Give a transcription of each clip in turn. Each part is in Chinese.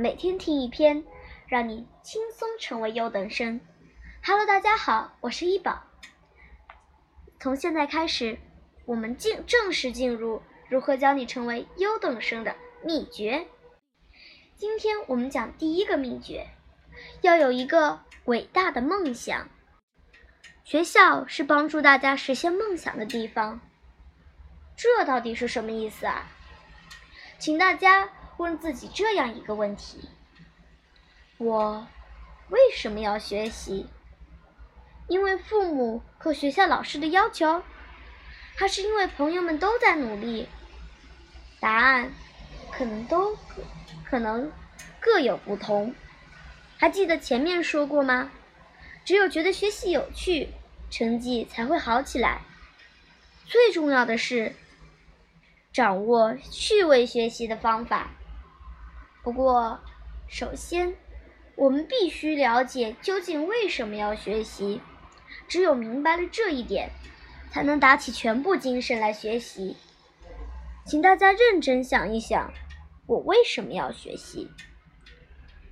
每天听一篇，让你轻松成为优等生。Hello，大家好，我是一宝。从现在开始，我们进正式进入如何教你成为优等生的秘诀。今天我们讲第一个秘诀，要有一个伟大的梦想。学校是帮助大家实现梦想的地方。这到底是什么意思啊？请大家。问自己这样一个问题：我为什么要学习？因为父母和学校老师的要求，还是因为朋友们都在努力？答案可能都可能各有不同。还记得前面说过吗？只有觉得学习有趣，成绩才会好起来。最重要的是，掌握趣味学习的方法。不过，首先，我们必须了解究竟为什么要学习。只有明白了这一点，才能打起全部精神来学习。请大家认真想一想，我为什么要学习？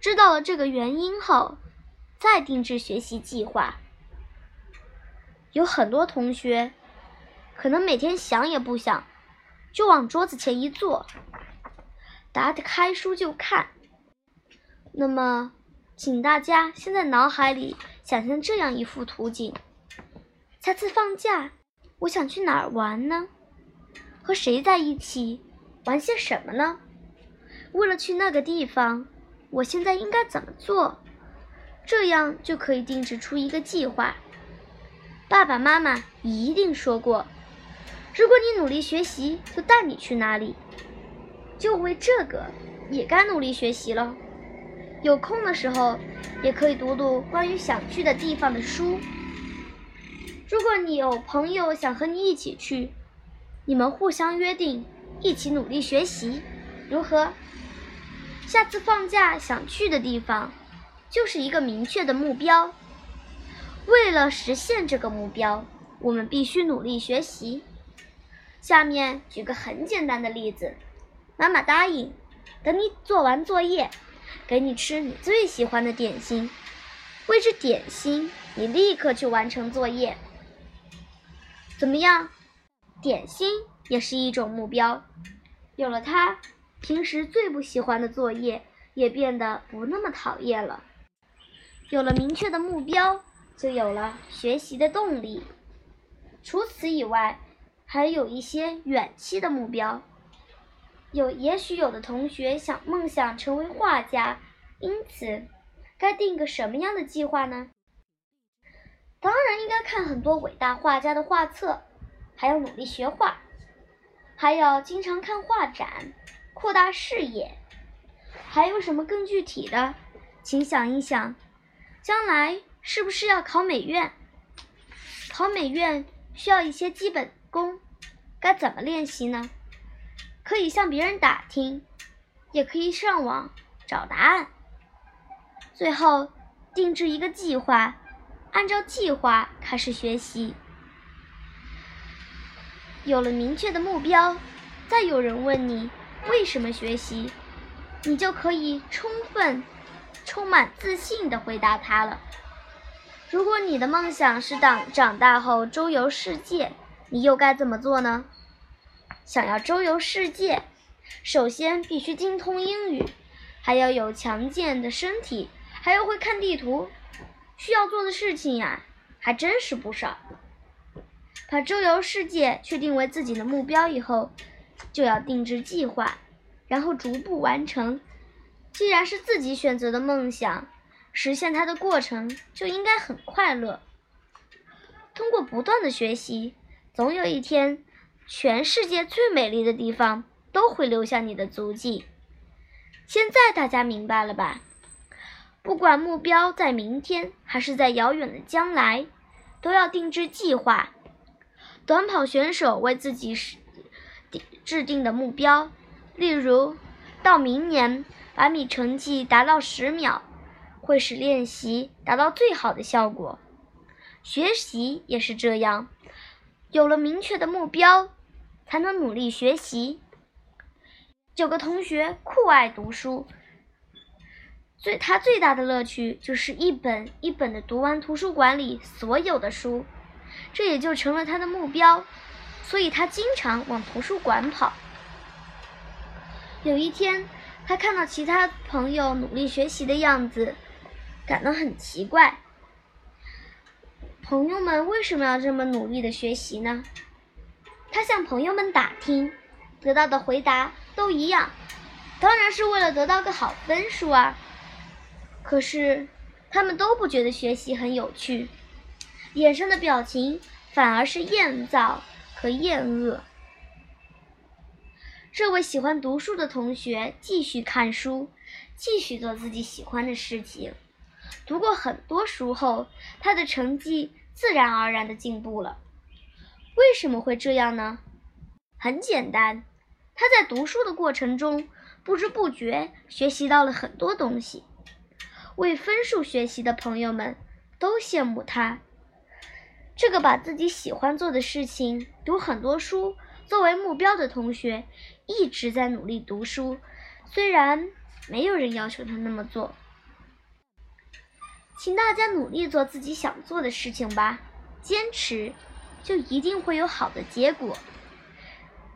知道了这个原因后，再定制学习计划。有很多同学，可能每天想也不想，就往桌子前一坐。打开书就看。那么，请大家先在脑海里想象这样一幅图景：下次放假，我想去哪儿玩呢？和谁在一起？玩些什么呢？为了去那个地方，我现在应该怎么做？这样就可以定制出一个计划。爸爸妈妈一定说过，如果你努力学习，就带你去哪里。就为这个，也该努力学习了。有空的时候，也可以读读关于想去的地方的书。如果你有朋友想和你一起去，你们互相约定，一起努力学习，如何？下次放假想去的地方，就是一个明确的目标。为了实现这个目标，我们必须努力学习。下面举个很简单的例子。妈妈答应，等你做完作业，给你吃你最喜欢的点心。为这点心，你立刻去完成作业。怎么样？点心也是一种目标。有了它，平时最不喜欢的作业也变得不那么讨厌了。有了明确的目标，就有了学习的动力。除此以外，还有一些远期的目标。有，也许有的同学想梦想成为画家，因此该定个什么样的计划呢？当然应该看很多伟大画家的画册，还要努力学画，还要经常看画展，扩大视野。还有什么更具体的？请想一想，将来是不是要考美院？考美院需要一些基本功，该怎么练习呢？可以向别人打听，也可以上网找答案。最后定制一个计划，按照计划开始学习。有了明确的目标，再有人问你为什么学习，你就可以充分、充满自信地回答他了。如果你的梦想是长长大后周游世界，你又该怎么做呢？想要周游世界，首先必须精通英语，还要有强健的身体，还要会看地图。需要做的事情呀，还真是不少。把周游世界确定为自己的目标以后，就要定制计划，然后逐步完成。既然是自己选择的梦想，实现它的过程就应该很快乐。通过不断的学习，总有一天。全世界最美丽的地方都会留下你的足迹。现在大家明白了吧？不管目标在明天还是在遥远的将来，都要定制计划。短跑选手为自己制定的目标，例如到明年百米成绩达到十秒，会使练习达到最好的效果。学习也是这样，有了明确的目标。才能努力学习。有个同学酷爱读书，最他最大的乐趣就是一本一本的读完图书馆里所有的书，这也就成了他的目标，所以他经常往图书馆跑。有一天，他看到其他朋友努力学习的样子，感到很奇怪。朋友们为什么要这么努力的学习呢？他向朋友们打听，得到的回答都一样，当然是为了得到个好分数啊。可是，他们都不觉得学习很有趣，脸上的表情反而是厌躁和厌恶。这位喜欢读书的同学继续看书，继续做自己喜欢的事情。读过很多书后，他的成绩自然而然的进步了。为什么会这样呢？很简单，他在读书的过程中不知不觉学习到了很多东西。为分数学习的朋友们都羡慕他。这个把自己喜欢做的事情、读很多书作为目标的同学，一直在努力读书，虽然没有人要求他那么做。请大家努力做自己想做的事情吧，坚持，就一定会有好的结果。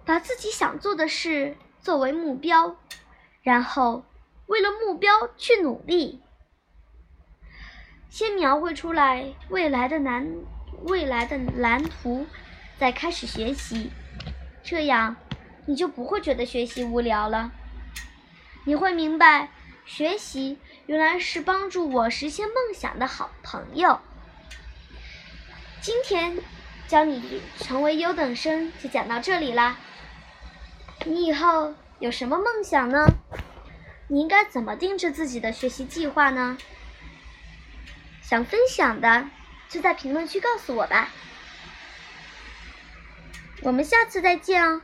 把自己想做的事作为目标，然后为了目标去努力。先描绘出来未来的蓝未来的蓝图，再开始学习，这样你就不会觉得学习无聊了。你会明白，学习原来是帮助我实现梦想的好朋友。今天教你成为优等生就讲到这里啦。你以后有什么梦想呢？你应该怎么定制自己的学习计划呢？想分享的，就在评论区告诉我吧。我们下次再见哦。